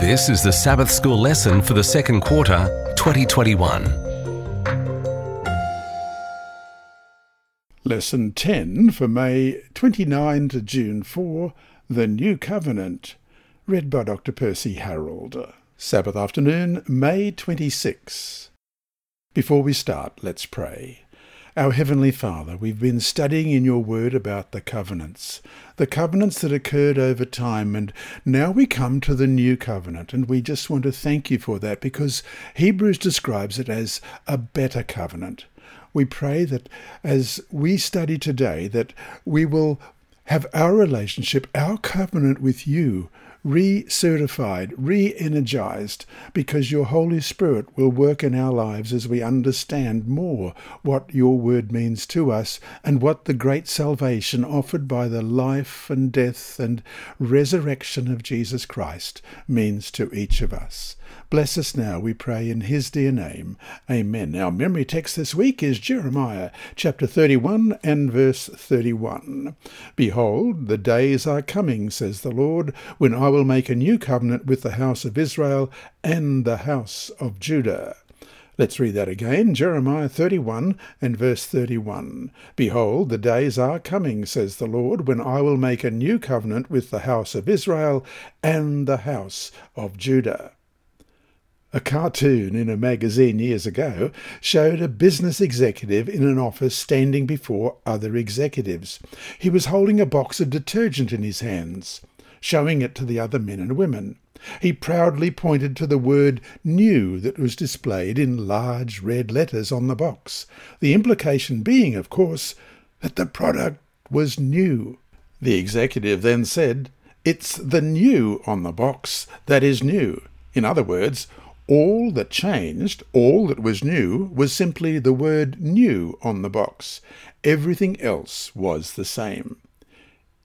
This is the Sabbath School lesson for the second quarter, 2021. Lesson 10 for May 29 to June 4 The New Covenant. Read by Dr. Percy Harold. Sabbath afternoon, May 26. Before we start, let's pray. Our Heavenly Father, we've been studying in your word about the covenants, the covenants that occurred over time, and now we come to the new covenant, and we just want to thank you for that because Hebrews describes it as a better covenant. We pray that as we study today, that we will have our relationship, our covenant with you re-certified, re-energized, because your Holy Spirit will work in our lives as we understand more what your word means to us and what the great salvation offered by the life and death and resurrection of Jesus Christ means to each of us. Bless us now, we pray, in his dear name. Amen. Our memory text this week is Jeremiah chapter 31 and verse 31. Behold, the days are coming, says the Lord, when I will make a new covenant with the house of Israel and the house of Judah. Let's read that again. Jeremiah 31 and verse 31. Behold, the days are coming, says the Lord, when I will make a new covenant with the house of Israel and the house of Judah. A cartoon in a magazine years ago showed a business executive in an office standing before other executives. He was holding a box of detergent in his hands, showing it to the other men and women. He proudly pointed to the word new that was displayed in large red letters on the box, the implication being, of course, that the product was new. The executive then said, It's the new on the box that is new. In other words, all that changed, all that was new, was simply the word new on the box. Everything else was the same.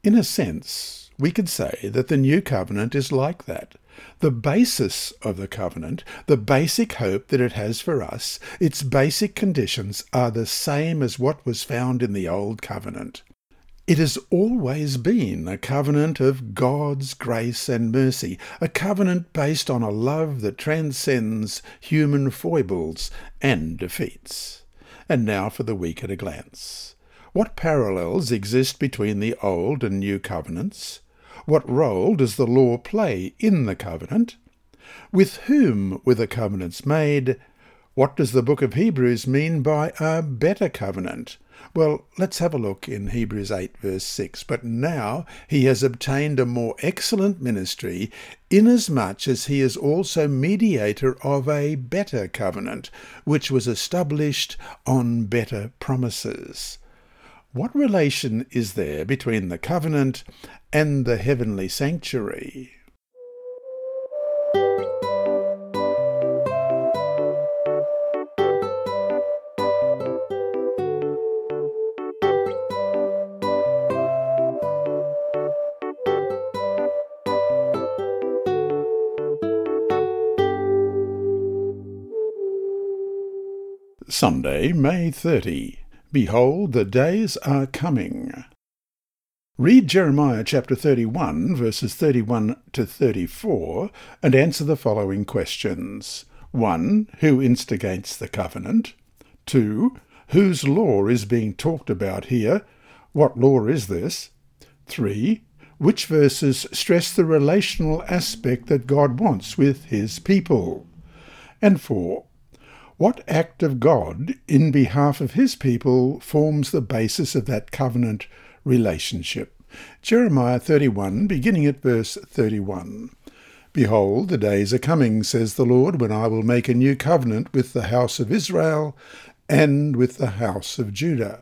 In a sense, we could say that the new covenant is like that. The basis of the covenant, the basic hope that it has for us, its basic conditions are the same as what was found in the old covenant. It has always been a covenant of God's grace and mercy, a covenant based on a love that transcends human foibles and defeats. And now for the week at a glance. What parallels exist between the Old and New Covenants? What role does the law play in the covenant? With whom were the covenants made? What does the book of Hebrews mean by a better covenant? Well, let's have a look in Hebrews 8, verse 6. But now he has obtained a more excellent ministry, inasmuch as he is also mediator of a better covenant, which was established on better promises. What relation is there between the covenant and the heavenly sanctuary? Sunday, May 30. Behold, the days are coming. Read Jeremiah chapter 31, verses 31 to 34, and answer the following questions. 1. Who instigates the covenant? 2. Whose law is being talked about here? What law is this? 3. Which verses stress the relational aspect that God wants with his people? And 4. What act of God in behalf of his people forms the basis of that covenant relationship? Jeremiah 31, beginning at verse 31. Behold, the days are coming, says the Lord, when I will make a new covenant with the house of Israel and with the house of Judah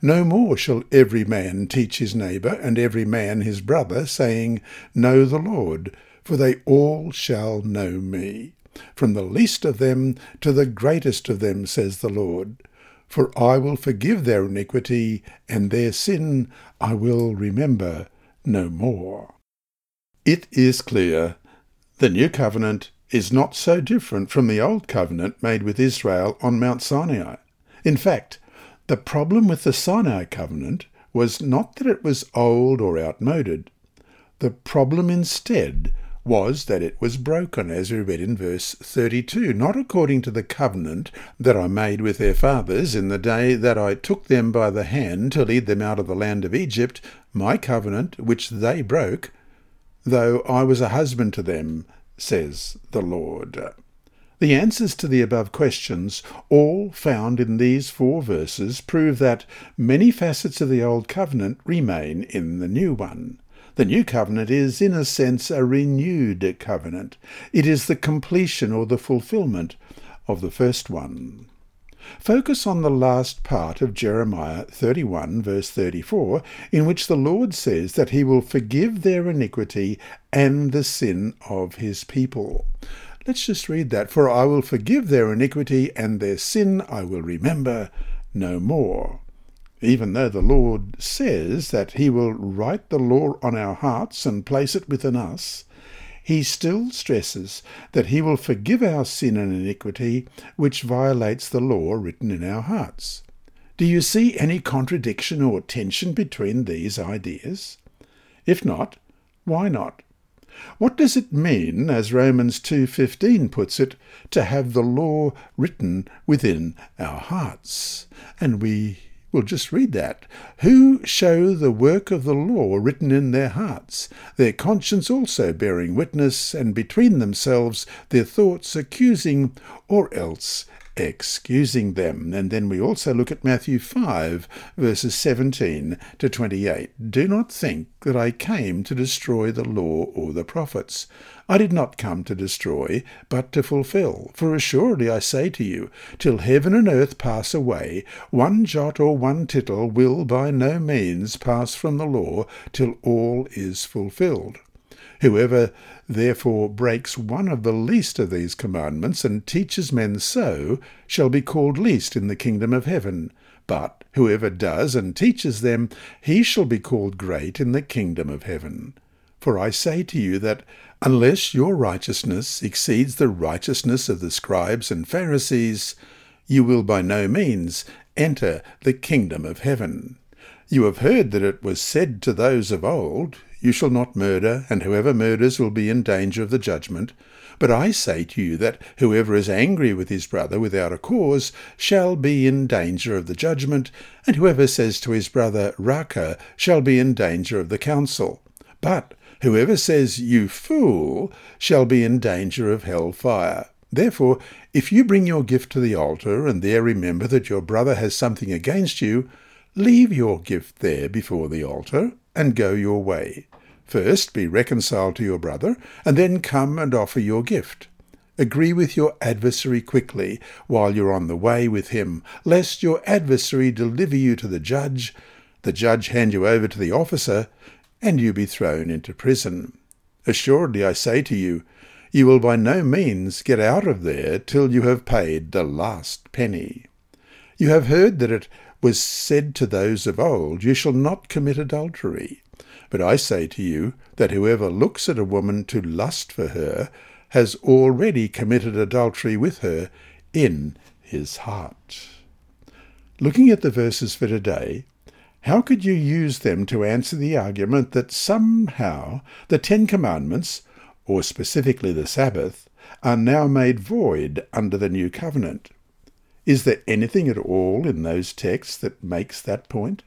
No more shall every man teach his neighbour and every man his brother, saying, Know the Lord, for they all shall know me. from the least of them to the greatest of them, says the Lord. For I will forgive their iniquity, and their sin I will remember no more. It is clear the new covenant is not so different from the old covenant made with Israel on Mount Sinai. In fact, the problem with the Sinai covenant was not that it was old or outmoded. The problem instead was that it was broken, as we read in verse 32, not according to the covenant that I made with their fathers in the day that I took them by the hand to lead them out of the land of Egypt, my covenant which they broke, though I was a husband to them, says the Lord. The answers to the above questions, all found in these four verses, prove that many facets of the Old Covenant remain in the New one. The new covenant is, in a sense, a renewed covenant. It is the completion or the fulfillment of the first one. Focus on the last part of Jeremiah 31, verse 34, in which the Lord says that he will forgive their iniquity and the sin of his people. Let's just read that. For I will forgive their iniquity, and their sin I will remember no more even though the Lord says that He will write the law on our hearts and place it within us, He still stresses that He will forgive our sin and iniquity which violates the law written in our hearts. Do you see any contradiction or tension between these ideas? If not, why not? What does it mean, as Romans 2.15 puts it, to have the law written within our hearts? And we We'll just read that. Who show the work of the law written in their hearts, their conscience also bearing witness, and between themselves their thoughts accusing, or else excusing them. And then we also look at Matthew 5, verses 17 to 28. Do not think that I came to destroy the law or the prophets. I did not come to destroy, but to fulfill. For assuredly I say to you, till heaven and earth pass away, one jot or one tittle will by no means pass from the law till all is fulfilled. Whoever therefore breaks one of the least of these commandments and teaches men so shall be called least in the kingdom of heaven. But whoever does and teaches them, he shall be called great in the kingdom of heaven. For I say to you that unless your righteousness exceeds the righteousness of the scribes and Pharisees, you will by no means enter the kingdom of heaven. You have heard that it was said to those of old, you shall not murder, and whoever murders will be in danger of the judgment. But I say to you that whoever is angry with his brother without a cause shall be in danger of the judgment, and whoever says to his brother, Raca, shall be in danger of the council. But whoever says, You fool, shall be in danger of hell fire. Therefore, if you bring your gift to the altar, and there remember that your brother has something against you, leave your gift there before the altar, and go your way. First be reconciled to your brother, and then come and offer your gift. Agree with your adversary quickly while you're on the way with him, lest your adversary deliver you to the judge, the judge hand you over to the officer, and you be thrown into prison. Assuredly I say to you, you will by no means get out of there till you have paid the last penny. You have heard that it was said to those of old, You shall not commit adultery. But I say to you that whoever looks at a woman to lust for her has already committed adultery with her in his heart. Looking at the verses for today, how could you use them to answer the argument that somehow the Ten Commandments, or specifically the Sabbath, are now made void under the new covenant? Is there anything at all in those texts that makes that point?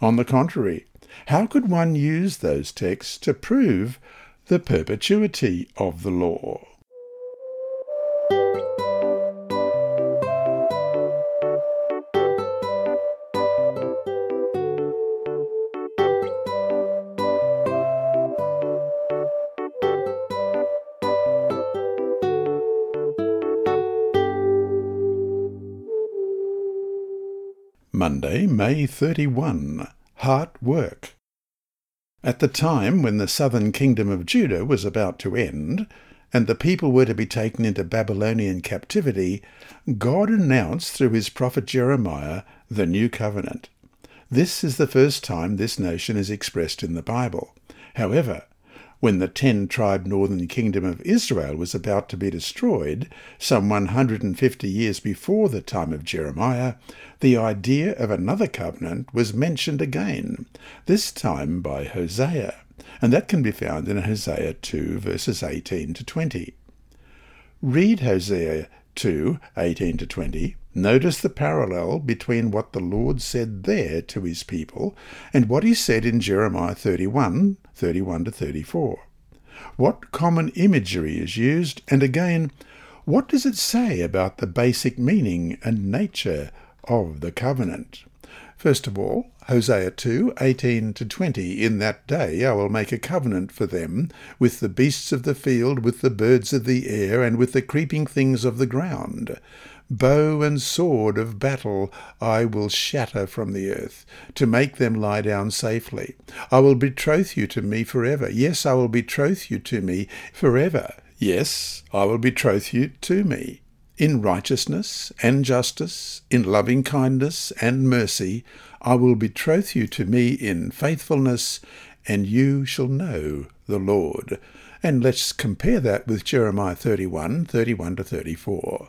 On the contrary, how could one use those texts to prove the perpetuity of the law? Monday, May 31 heart work. At the time when the southern kingdom of Judah was about to end, and the people were to be taken into Babylonian captivity, God announced through his prophet Jeremiah the new covenant. This is the first time this notion is expressed in the Bible. However, when the ten tribe northern kingdom of Israel was about to be destroyed, some 150 years before the time of Jeremiah, the idea of another covenant was mentioned again, this time by Hosea, and that can be found in Hosea 2, verses 18 to 20. Read Hosea 2, 18 to 20, Notice the parallel between what the Lord said there to his people and what he said in Jeremiah 31, 31 to 34. What common imagery is used, and again, what does it say about the basic meaning and nature of the covenant? First of all, Hosea 2, 18 to 20, In that day I will make a covenant for them with the beasts of the field, with the birds of the air, and with the creeping things of the ground. Bow and sword of battle I will shatter from the earth, to make them lie down safely. I will betroth you to me forever. Yes, I will betroth you to me forever. Yes, I will betroth you to me. In righteousness and justice, in loving kindness and mercy, I will betroth you to me in faithfulness, and you shall know the Lord. And let's compare that with Jeremiah 31, 31 to 34.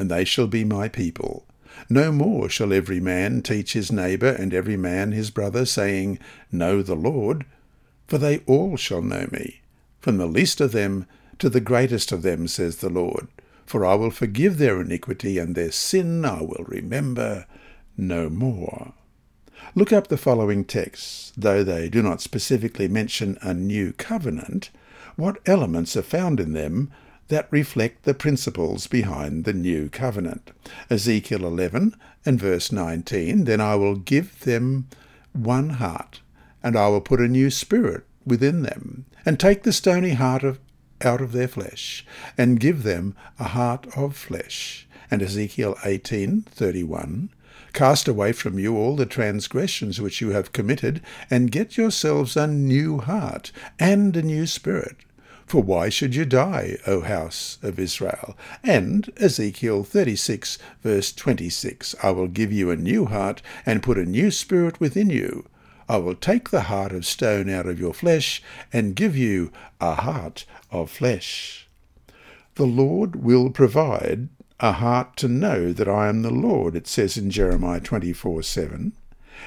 and they shall be my people. No more shall every man teach his neighbour and every man his brother, saying, Know the Lord, for they all shall know me, from the least of them to the greatest of them, says the Lord. For I will forgive their iniquity, and their sin I will remember no more. Look up the following texts, though they do not specifically mention a new covenant. What elements are found in them that reflect the principles behind the new covenant. Ezekiel 11 and verse 19 Then I will give them one heart, and I will put a new spirit within them, and take the stony heart of, out of their flesh, and give them a heart of flesh. And Ezekiel 18:31 Cast away from you all the transgressions which you have committed, and get yourselves a new heart and a new spirit. For why should you die, O house of Israel? And Ezekiel 36, verse 26 I will give you a new heart, and put a new spirit within you. I will take the heart of stone out of your flesh, and give you a heart of flesh. The Lord will provide a heart to know that I am the Lord, it says in Jeremiah 24 7.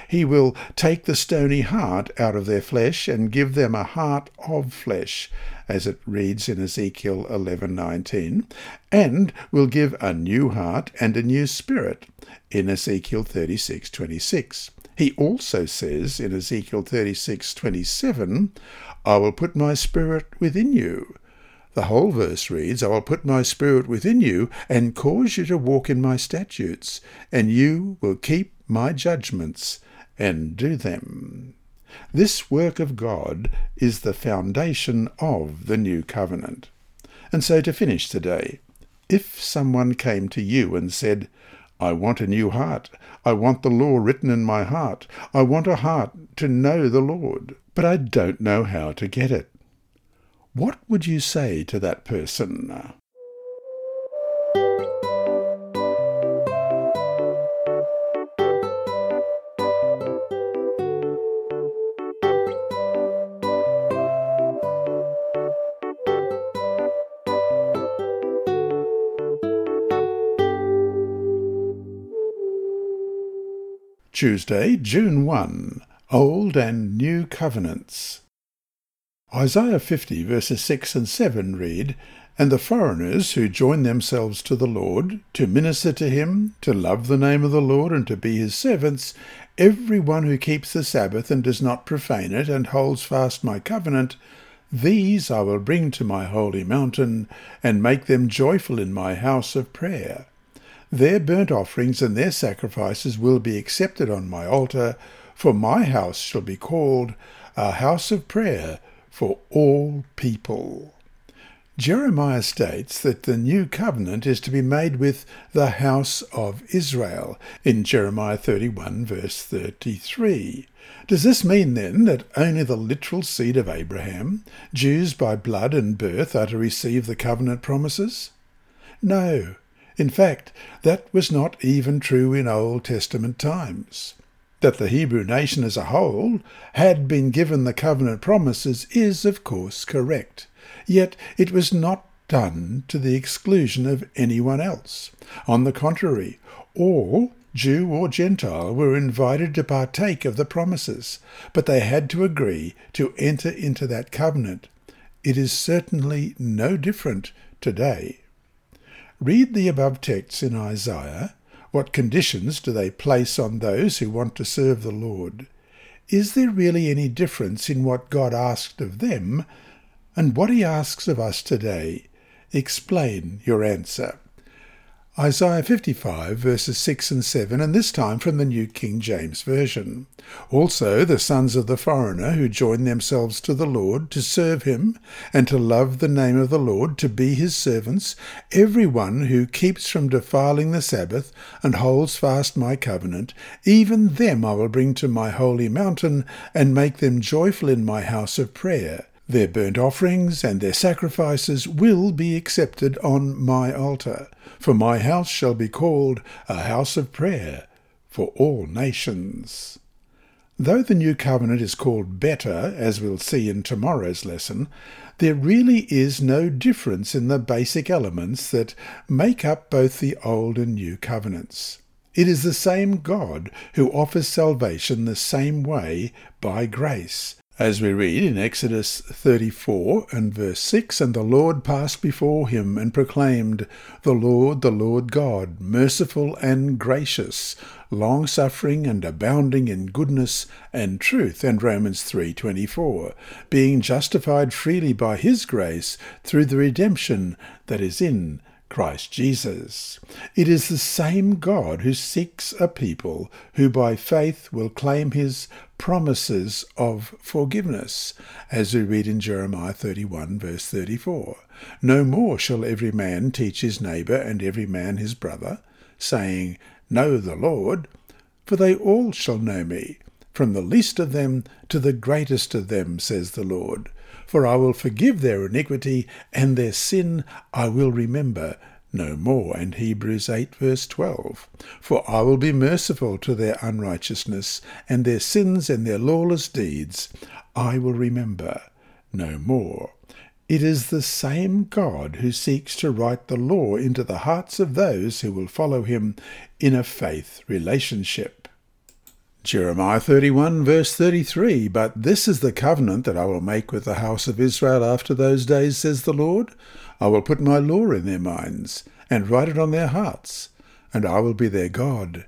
He will take the stony heart out of their flesh and give them a heart of flesh, as it reads in Ezekiel 11:19, and will give a new heart and a new spirit in Ezekiel 36:26. He also says in Ezekiel 36:27, I will put my spirit within you. The whole verse reads, I will put my spirit within you and cause you to walk in my statutes, and you will keep my judgments and do them. This work of God is the foundation of the new covenant. And so to finish today, if someone came to you and said, I want a new heart. I want the law written in my heart. I want a heart to know the Lord, but I don't know how to get it. What would you say to that person? Tuesday, June 1 Old and New Covenants. Isaiah 50, verses 6 and 7 read, And the foreigners who join themselves to the Lord, to minister to him, to love the name of the Lord, and to be his servants, every one who keeps the Sabbath and does not profane it, and holds fast my covenant, These I will bring to my holy mountain, and make them joyful in my house of prayer. Their burnt offerings and their sacrifices will be accepted on my altar, for my house shall be called a house of prayer for all people. Jeremiah states that the new covenant is to be made with the house of Israel in Jeremiah 31, verse 33. Does this mean then that only the literal seed of Abraham, Jews by blood and birth, are to receive the covenant promises? No. In fact, that was not even true in Old Testament times. That the Hebrew nation as a whole had been given the covenant promises is, of course, correct. Yet it was not done to the exclusion of anyone else. On the contrary, all, Jew or Gentile, were invited to partake of the promises, but they had to agree to enter into that covenant. It is certainly no different today. Read the above texts in Isaiah. What conditions do they place on those who want to serve the Lord? Is there really any difference in what God asked of them and what he asks of us today. Explain your answer. Isaiah 55 verses 6 and 7, and this time from the New King James Version. Also the sons of the foreigner who join themselves to the Lord to serve him and to love the name of the Lord, to be his servants, every one who keeps from defiling the Sabbath and holds fast my covenant, even them I will bring to my holy mountain and make them joyful in my house of prayer. Their burnt offerings and their sacrifices will be accepted on my altar, for my house shall be called a house of prayer for all nations. Though the new covenant is called better, as we'll see in tomorrow's lesson, there really is no difference in the basic elements that make up both the old and new covenants. It is the same God who offers salvation the same way by grace, as we read in Exodus 34 and verse 6, And the Lord passed before him and proclaimed, The Lord, the Lord God, merciful and gracious, long-suffering and abounding in goodness and truth, and Romans 3.24, being justified freely by his grace through the redemption that is in Christ Jesus. It is the same God who seeks a people who by faith will claim his promises of forgiveness, as we read in Jeremiah 31, verse 34. No more shall every man teach his neighbour and every man his brother, saying, Know the Lord, for they all shall know me, from the least of them to the greatest of them, says the Lord. For I will forgive their iniquity, and their sin I will remember no more. And Hebrews 8, verse 12. For I will be merciful to their unrighteousness, and their sins and their lawless deeds I will remember no more. It is the same God who seeks to write the law into the hearts of those who will follow him in a faith relationship. Jeremiah 31, verse 33 But this is the covenant that I will make with the house of Israel after those days, says the Lord. I will put my law in their minds, and write it on their hearts, and I will be their God,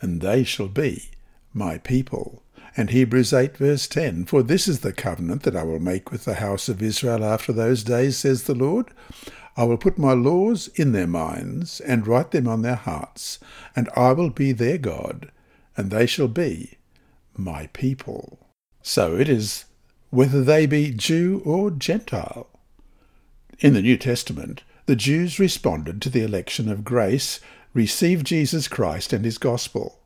and they shall be my people. And Hebrews 8, verse 10 For this is the covenant that I will make with the house of Israel after those days, says the Lord. I will put my laws in their minds, and write them on their hearts, and I will be their God and they shall be my people. So it is whether they be Jew or Gentile. In the New Testament, the Jews responded to the election of grace, received Jesus Christ and his gospel.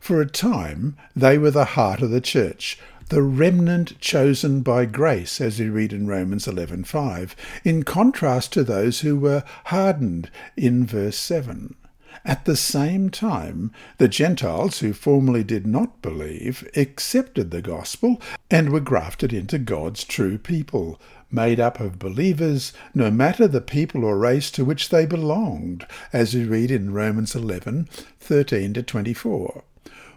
For a time, they were the heart of the church, the remnant chosen by grace, as we read in Romans 11:5, in contrast to those who were hardened in verse 7. At the same time, the Gentiles who formerly did not believe accepted the gospel and were grafted into God's true people, made up of believers, no matter the people or race to which they belonged, as we read in Romans 11, 13 to 24.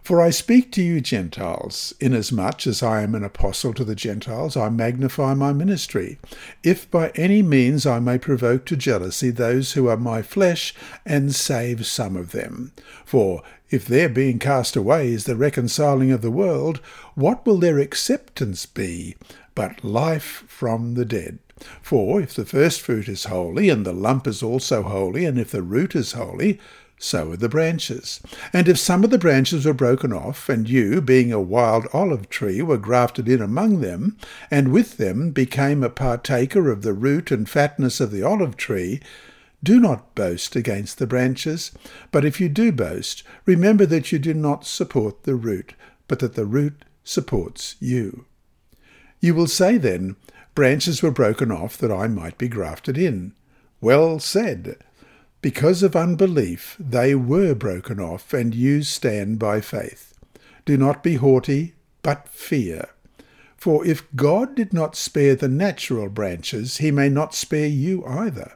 For I speak to you, Gentiles, inasmuch as I am an apostle to the Gentiles, I magnify my ministry, if by any means I may provoke to jealousy those who are my flesh, and save some of them. For if their being cast away is the reconciling of the world, what will their acceptance be? but life from the dead. For if the first fruit is holy, and the lump is also holy, and if the root is holy, so are the branches. And if some of the branches were broken off, and you, being a wild olive tree, were grafted in among them, and with them became a partaker of the root and fatness of the olive tree, do not boast against the branches, but if you do boast, remember that you do not support the root, but that the root supports you. You will say then, Branches were broken off that I might be grafted in. Well said. Because of unbelief they were broken off, and you stand by faith. Do not be haughty, but fear. For if God did not spare the natural branches, he may not spare you either.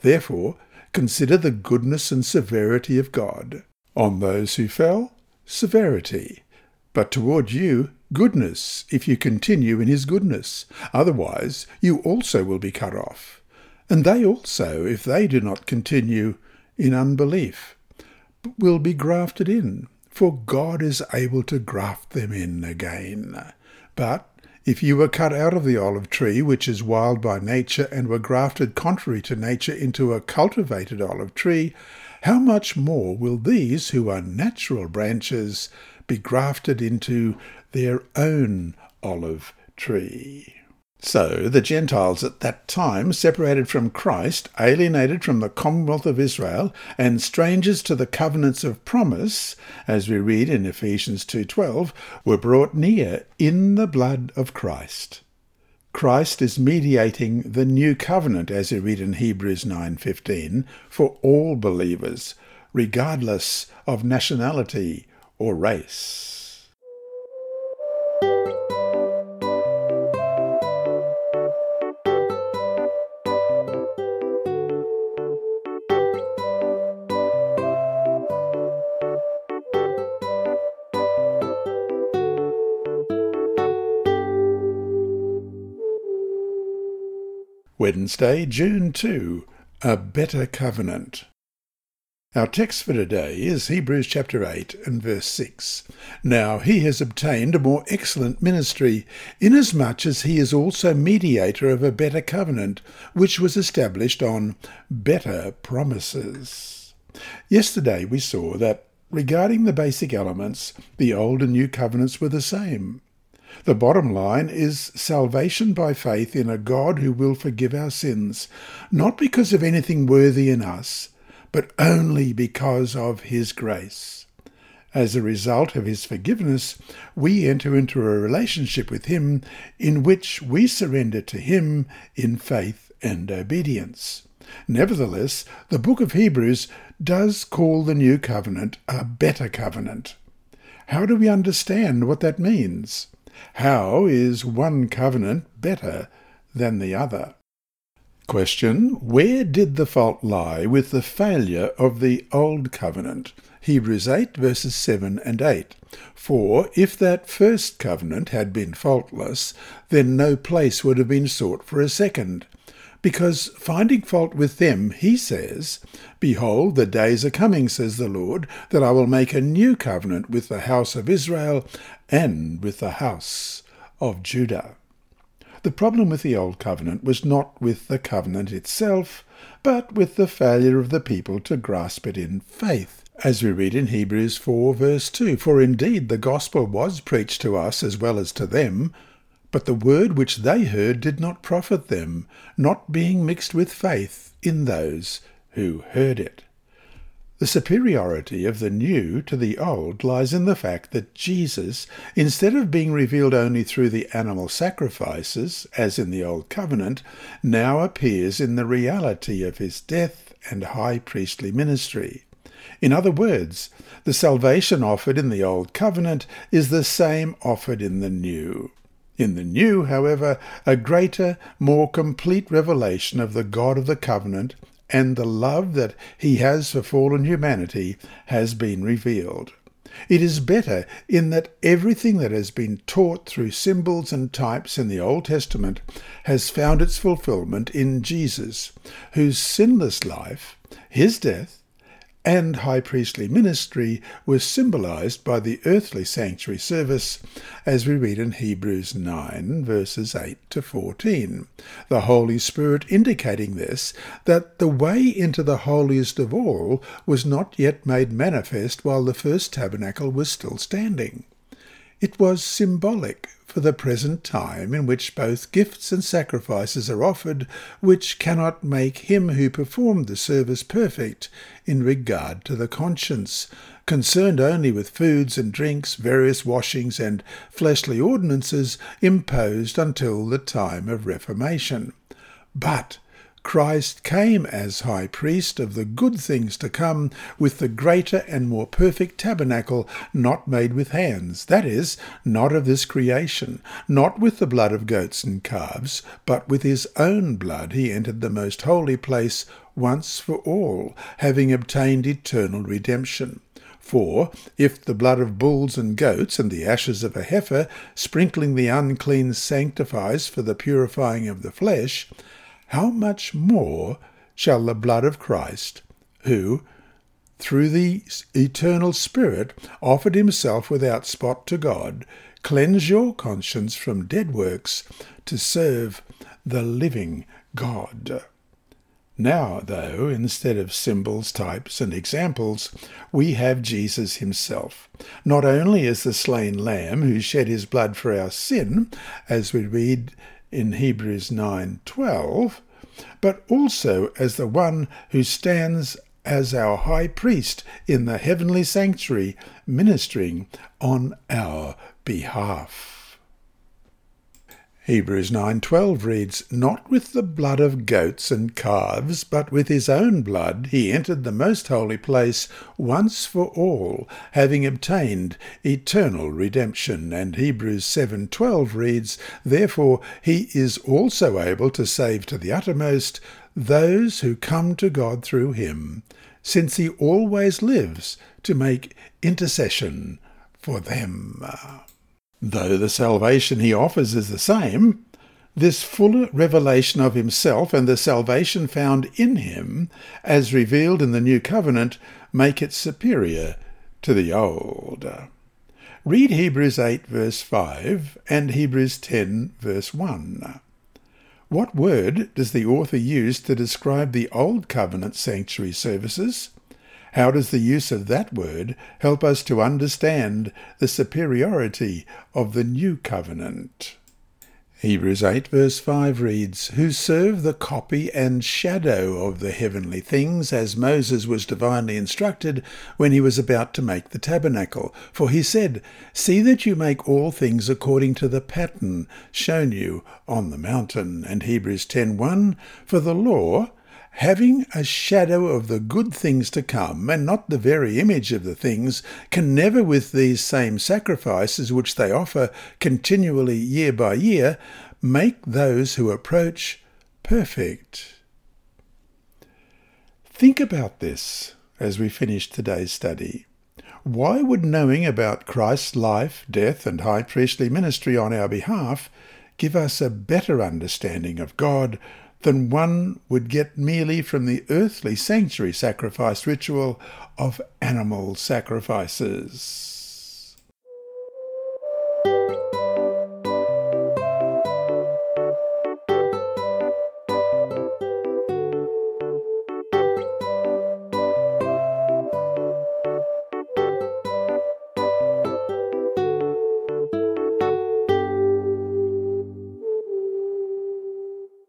Therefore, consider the goodness and severity of God. On those who fell, severity, but toward you, goodness, if you continue in his goodness. Otherwise, you also will be cut off. And they also, if they do not continue in unbelief, will be grafted in, for God is able to graft them in again. But if you were cut out of the olive tree, which is wild by nature, and were grafted contrary to nature into a cultivated olive tree, how much more will these, who are natural branches, be grafted into their own olive tree. So the Gentiles at that time, separated from Christ, alienated from the commonwealth of Israel, and strangers to the covenants of promise, as we read in Ephesians 2.12, were brought near in the blood of Christ. Christ is mediating the new covenant, as we read in Hebrews 9.15, for all believers, regardless of nationality or race. Wednesday, June 2, A Better Covenant. Our text for today is Hebrews chapter 8 and verse 6. Now he has obtained a more excellent ministry, inasmuch as he is also mediator of a better covenant, which was established on better promises. Yesterday we saw that regarding the basic elements, the old and new covenants were the same. The bottom line is salvation by faith in a God who will forgive our sins, not because of anything worthy in us, but only because of his grace. As a result of his forgiveness, we enter into a relationship with him in which we surrender to him in faith and obedience. Nevertheless, the book of Hebrews does call the new covenant a better covenant. How do we understand what that means? How is one covenant better than the other? Question. Where did the fault lie with the failure of the Old Covenant? Hebrews 8 verses 7 and 8. For if that first covenant had been faultless, then no place would have been sought for a second. Because finding fault with them, he says, Behold, the days are coming, says the Lord, that I will make a new covenant with the house of Israel and with the house of Judah. The problem with the Old Covenant was not with the covenant itself, but with the failure of the people to grasp it in faith. As we read in Hebrews 4 verse 2, For indeed the gospel was preached to us as well as to them, but the word which they heard did not profit them, not being mixed with faith in those who heard it. The superiority of the new to the old lies in the fact that Jesus, instead of being revealed only through the animal sacrifices, as in the Old Covenant, now appears in the reality of his death and high priestly ministry. In other words, the salvation offered in the Old Covenant is the same offered in the New. In the new, however, a greater, more complete revelation of the God of the covenant and the love that he has for fallen humanity has been revealed. It is better in that everything that has been taught through symbols and types in the Old Testament has found its fulfillment in Jesus, whose sinless life, his death, and high priestly ministry was symbolized by the earthly sanctuary service, as we read in Hebrews 9, verses 8 to 14. The Holy Spirit indicating this, that the way into the holiest of all was not yet made manifest while the first tabernacle was still standing. It was symbolic for the present time in which both gifts and sacrifices are offered, which cannot make him who performed the service perfect in regard to the conscience, concerned only with foods and drinks, various washings, and fleshly ordinances imposed until the time of Reformation. But Christ came as high priest of the good things to come with the greater and more perfect tabernacle not made with hands, that is, not of this creation, not with the blood of goats and calves, but with his own blood he entered the most holy place once for all, having obtained eternal redemption. For if the blood of bulls and goats and the ashes of a heifer, sprinkling the unclean, sanctifies for the purifying of the flesh, how much more shall the blood of Christ, who, through the eternal Spirit, offered himself without spot to God, cleanse your conscience from dead works to serve the living God. Now, though, instead of symbols, types, and examples, we have Jesus himself, not only as the slain lamb who shed his blood for our sin, as we read in Hebrews 9:12, but also as the one who stands as our high priest in the heavenly sanctuary ministering on our behalf. Hebrews 9:12 reads, "Not with the blood of goats and calves, but with his own blood he entered the most holy place once for all, having obtained eternal redemption." And Hebrews 7:12 reads, "Therefore he is also able to save to the uttermost those who come to God through him, since he always lives to make intercession for them." Though the salvation he offers is the same, this fuller revelation of himself and the salvation found in him, as revealed in the new covenant, make it superior to the old. Read Hebrews 8 verse 5 and Hebrews 10 verse 1. What word does the author use to describe the Old Covenant sanctuary services? How does the use of that word help us to understand the superiority of the new covenant? Hebrews 8 verse 5 reads, Who serve the copy and shadow of the heavenly things, as Moses was divinely instructed when he was about to make the tabernacle. For he said, See that you make all things according to the pattern shown you on the mountain. And Hebrews 10.1, For the law, having a shadow of the good things to come, and not the very image of the things, can never with these same sacrifices which they offer continually year by year, make those who approach perfect. Think about this as we finish today's study. Why would knowing about Christ's life, death, and high priestly ministry on our behalf give us a better understanding of God than one would get merely from the earthly sanctuary sacrifice ritual of animal sacrifices.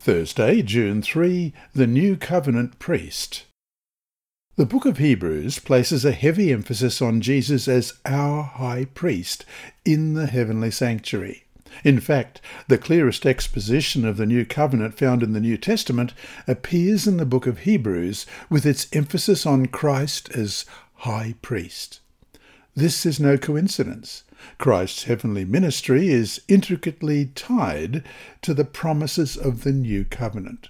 Thursday, June 3, the New Covenant Priest. The book of Hebrews places a heavy emphasis on Jesus as our high priest in the heavenly sanctuary. In fact, the clearest exposition of the new covenant found in the New Testament appears in the book of Hebrews with its emphasis on Christ as high priest. This is no coincidence. Christ's heavenly ministry is intricately tied to the promises of the New Covenant.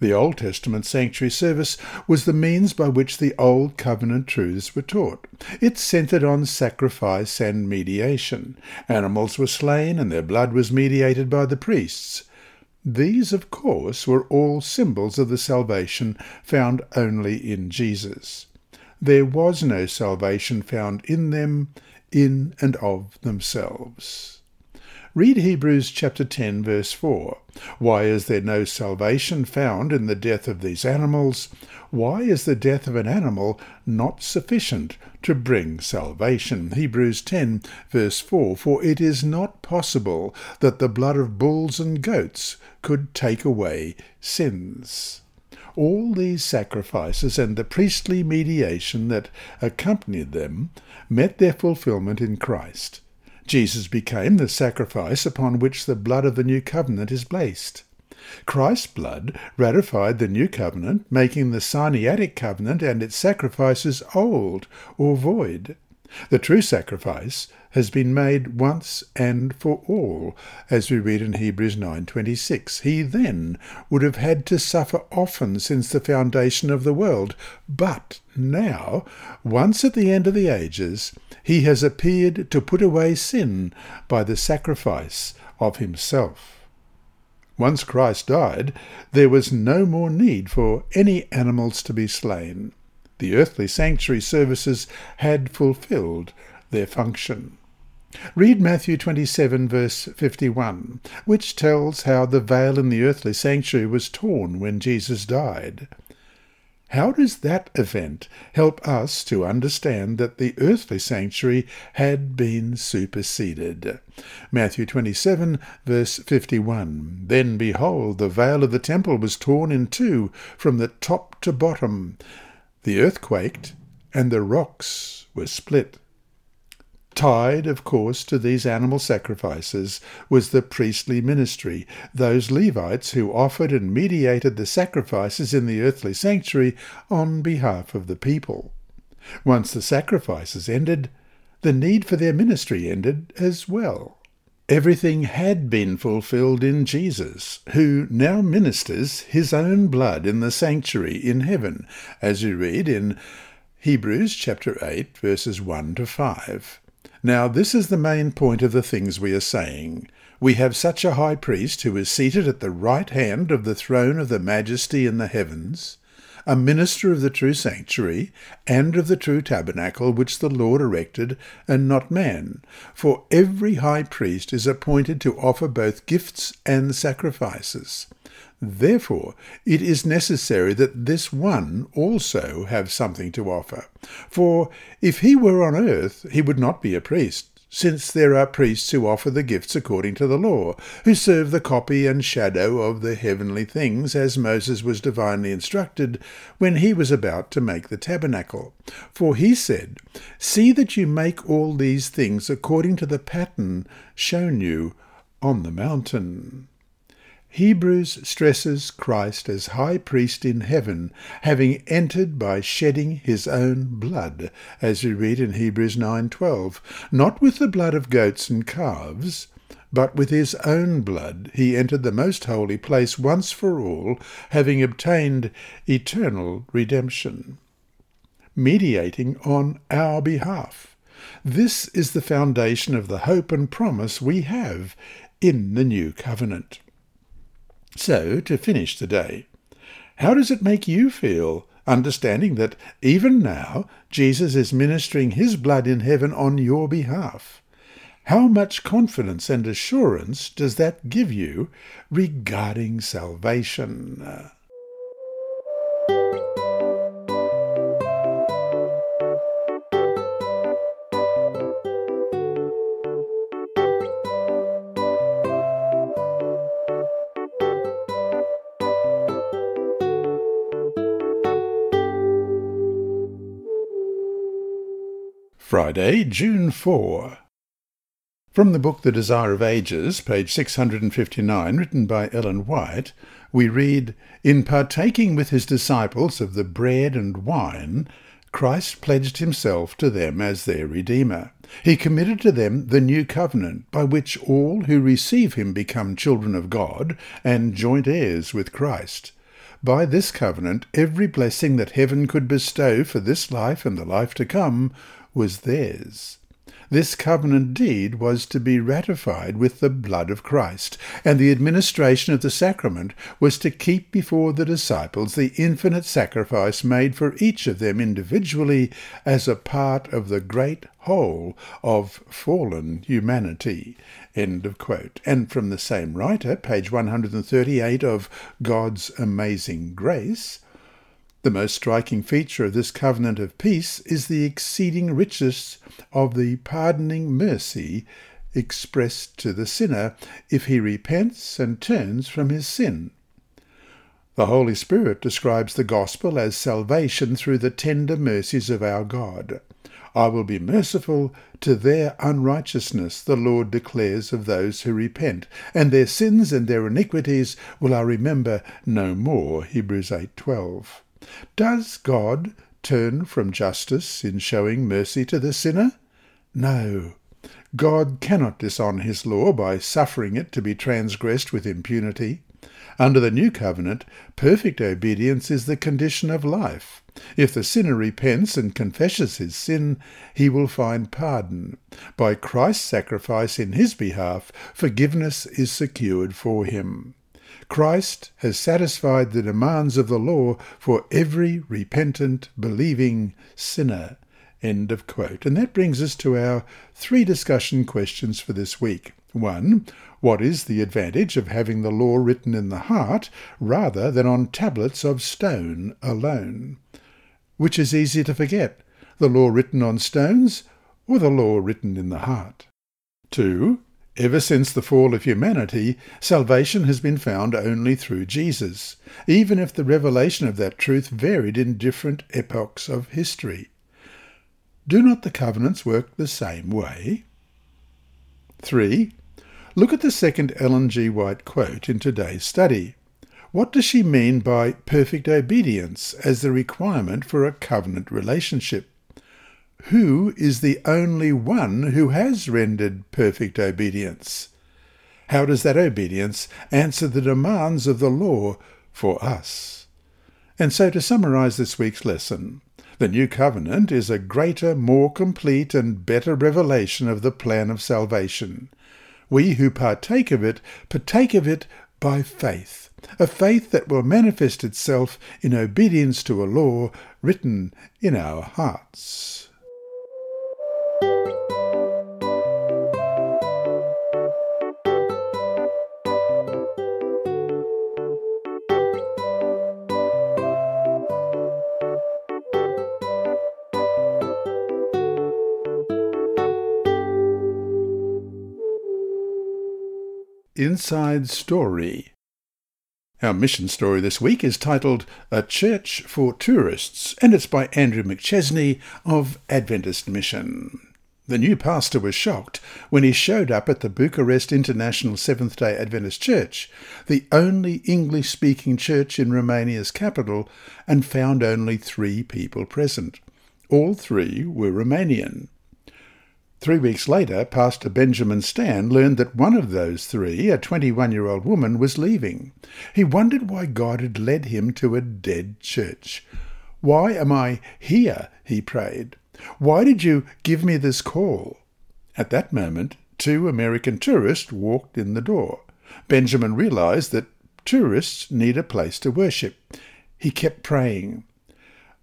The Old Testament sanctuary service was the means by which the Old Covenant truths were taught. It centered on sacrifice and mediation. Animals were slain and their blood was mediated by the priests. These, of course, were all symbols of the salvation found only in Jesus. there was no salvation found in them, in and of themselves. Read Hebrews chapter 10 verse 4. Why is there no salvation found in the death of these animals? Why is the death of an animal not sufficient to bring salvation? Hebrews 10 verse 4. For it is not possible that the blood of bulls and goats could take away sins. All these sacrifices and the priestly mediation that accompanied them met their fulfillment in Christ. Jesus became the sacrifice upon which the blood of the new covenant is placed. Christ's blood ratified the new covenant, making the Sinaitic covenant and its sacrifices old or void. The true sacrifice has been made once and for all, as we read in Hebrews 9:26. He then would have had to suffer often since the foundation of the world, but now, once at the end of the ages, he has appeared to put away sin by the sacrifice of himself. Once Christ died, there was no more need for any animals to be slain. The earthly sanctuary services had fulfilled their function. Read Matthew 27, verse 51, which tells how the veil in the earthly sanctuary was torn when Jesus died. How does that event help us to understand that the earthly sanctuary had been superseded? Matthew 27, verse 51. Then behold, the veil of the temple was torn in two from the top to bottom. The earth quaked, and the rocks were split. Tied, of course, to these animal sacrifices was the priestly ministry, those Levites who offered and mediated the sacrifices in the earthly sanctuary on behalf of the people. Once the sacrifices ended, the need for their ministry ended as well. Everything had been fulfilled in Jesus, who now ministers his own blood in the sanctuary in heaven, as we read in Hebrews chapter 8 verses 1 to 5. Now, this is the main point of the things we are saying. We have such a high priest who is seated at the right hand of the throne of the majesty in the heavens, a minister of the true sanctuary, and of the true tabernacle which the Lord erected, and not man. For every high priest is appointed to offer both gifts and sacrifices. Therefore, it is necessary that this one also have something to offer. For if he were on earth, he would not be a priest, since there are priests who offer the gifts according to the law, who serve the copy and shadow of the heavenly things, as Moses was divinely instructed when he was about to make the tabernacle. For he said, See that you make all these things according to the pattern shown you on the mountain. Hebrews stresses Christ as high priest in heaven, having entered by shedding his own blood, as we read in Hebrews 9:12, not with the blood of goats and calves, but with his own blood he entered the most holy place once for all, having obtained eternal redemption, mediating on our behalf. This is the foundation of the hope and promise we have in the new covenant. So, to finish the day, how does it make you feel, understanding that even now Jesus is ministering his blood in heaven on your behalf? How much confidence and assurance does that give you regarding salvation? Friday, June 4. From the book The Desire of Ages, page 659, written by Ellen White, we read, In partaking with his disciples of the bread and wine, Christ pledged himself to them as their Redeemer. He committed to them the new covenant, by which all who receive him become children of God and joint heirs with Christ. By this covenant, every blessing that heaven could bestow for this life and the life to come was theirs. This covenant deed was to be ratified with the blood of Christ, and the administration of the sacrament was to keep before the disciples the infinite sacrifice made for each of them individually as a part of the great whole of fallen humanity. End of quote. And from the same writer, page 138 of God's Amazing Grace, the most striking feature of this covenant of peace is the exceeding richness of the pardoning mercy expressed to the sinner if he repents and turns from his sin. The Holy Spirit describes the gospel as salvation through the tender mercies of our God. I will be merciful to their unrighteousness, the Lord declares of those who repent, and their sins and their iniquities will I remember no more. Hebrews 8:12. Does God turn from justice in showing mercy to the sinner? No. God cannot dishonour his law by suffering it to be transgressed with impunity. Under the new covenant, perfect obedience is the condition of life. If the sinner repents and confesses his sin, he will find pardon. By Christ's sacrifice in his behalf, forgiveness is secured for him. Christ has satisfied the demands of the law for every repentant, believing sinner. End of quote. And that brings us to our three discussion questions for this week. One, what is the advantage of having the law written in the heart rather than on tablets of stone alone? Which is easier to forget, the law written on stones or the law written in the heart? Two, Ever since the fall of humanity, salvation has been found only through Jesus, even if the revelation of that truth varied in different epochs of history. Do not the covenants work the same way? 3. Look at the second Ellen G. White quote in today's study. What does she mean by perfect obedience as the requirement for a covenant relationship? Who is the only one who has rendered perfect obedience? How does that obedience answer the demands of the law for us? And so to summarize this week's lesson, the New Covenant is a greater, more complete, and better revelation of the plan of salvation. We who partake of it partake of it by faith, a faith that will manifest itself in obedience to a law written in our hearts. Inside Story. Our mission story this week is titled A Church for Tourists, and it's by Andrew McChesney of Adventist Mission. The new pastor was shocked when he showed up at the Bucharest International Seventh day Adventist Church, the only English speaking church in Romania's capital, and found only three people present. All three were Romanian. Three weeks later, Pastor Benjamin Stan learned that one of those three, a 21 year old woman, was leaving. He wondered why God had led him to a dead church. Why am I here? he prayed. Why did you give me this call? At that moment, two American tourists walked in the door. Benjamin realized that tourists need a place to worship. He kept praying.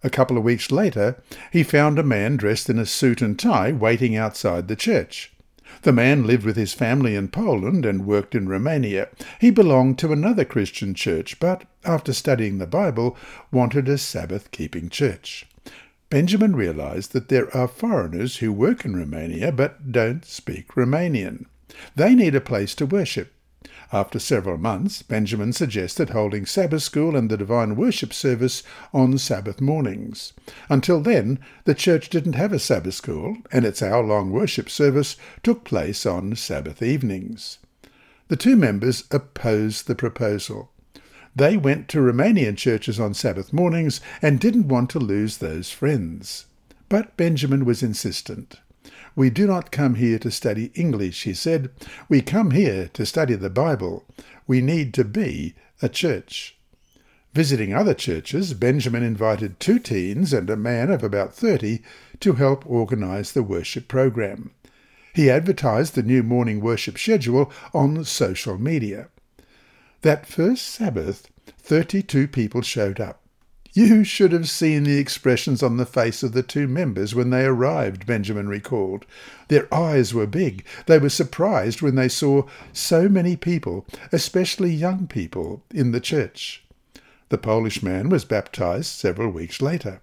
A couple of weeks later, he found a man dressed in a suit and tie waiting outside the church. The man lived with his family in Poland and worked in Romania. He belonged to another Christian church, but after studying the Bible, wanted a Sabbath keeping church. Benjamin realized that there are foreigners who work in Romania but don't speak Romanian. They need a place to worship. After several months, Benjamin suggested holding Sabbath school and the divine worship service on Sabbath mornings. Until then, the church didn't have a Sabbath school, and its hour long worship service took place on Sabbath evenings. The two members opposed the proposal. They went to Romanian churches on Sabbath mornings and didn't want to lose those friends. But Benjamin was insistent. We do not come here to study English, he said. We come here to study the Bible. We need to be a church. Visiting other churches, Benjamin invited two teens and a man of about 30 to help organize the worship program. He advertised the new morning worship schedule on social media. That first Sabbath, 32 people showed up. You should have seen the expressions on the face of the two members when they arrived, Benjamin recalled. Their eyes were big. They were surprised when they saw so many people, especially young people, in the church. The Polish man was baptized several weeks later.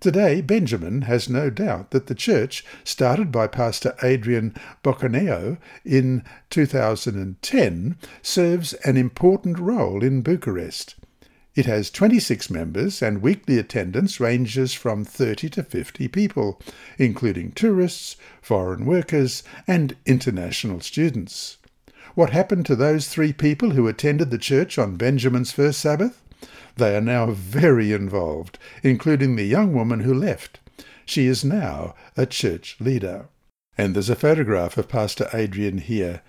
Today, Benjamin has no doubt that the church, started by Pastor Adrian Bocăneanu in 2010, serves an important role in Bucharest. It has 26 members and weekly attendance ranges from 30 to 50 people, including tourists, foreign workers, and international students. What happened to those three people who attended the church on Benjamin's first Sabbath? They are now very involved, including the young woman who left. She is now a church leader. And there's a photograph of Pastor Adrian here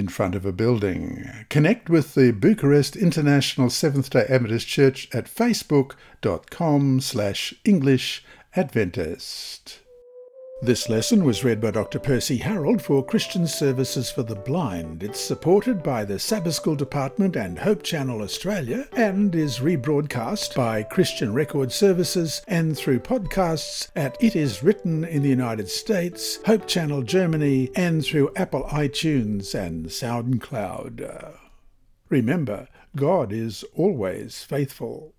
in front of a building. Connect with the Bucharest International Seventh-day Adventist Church at facebook.com slash English Adventist. This lesson was read by Dr. Percy Harrold for Christian Services for the Blind. It's supported by the Sabbath School Department and Hope Channel Australia and is rebroadcast by Christian Record Services and through podcasts at It Is Written in the United States, Hope Channel Germany, and through Apple iTunes and SoundCloud. Remember, God is always faithful.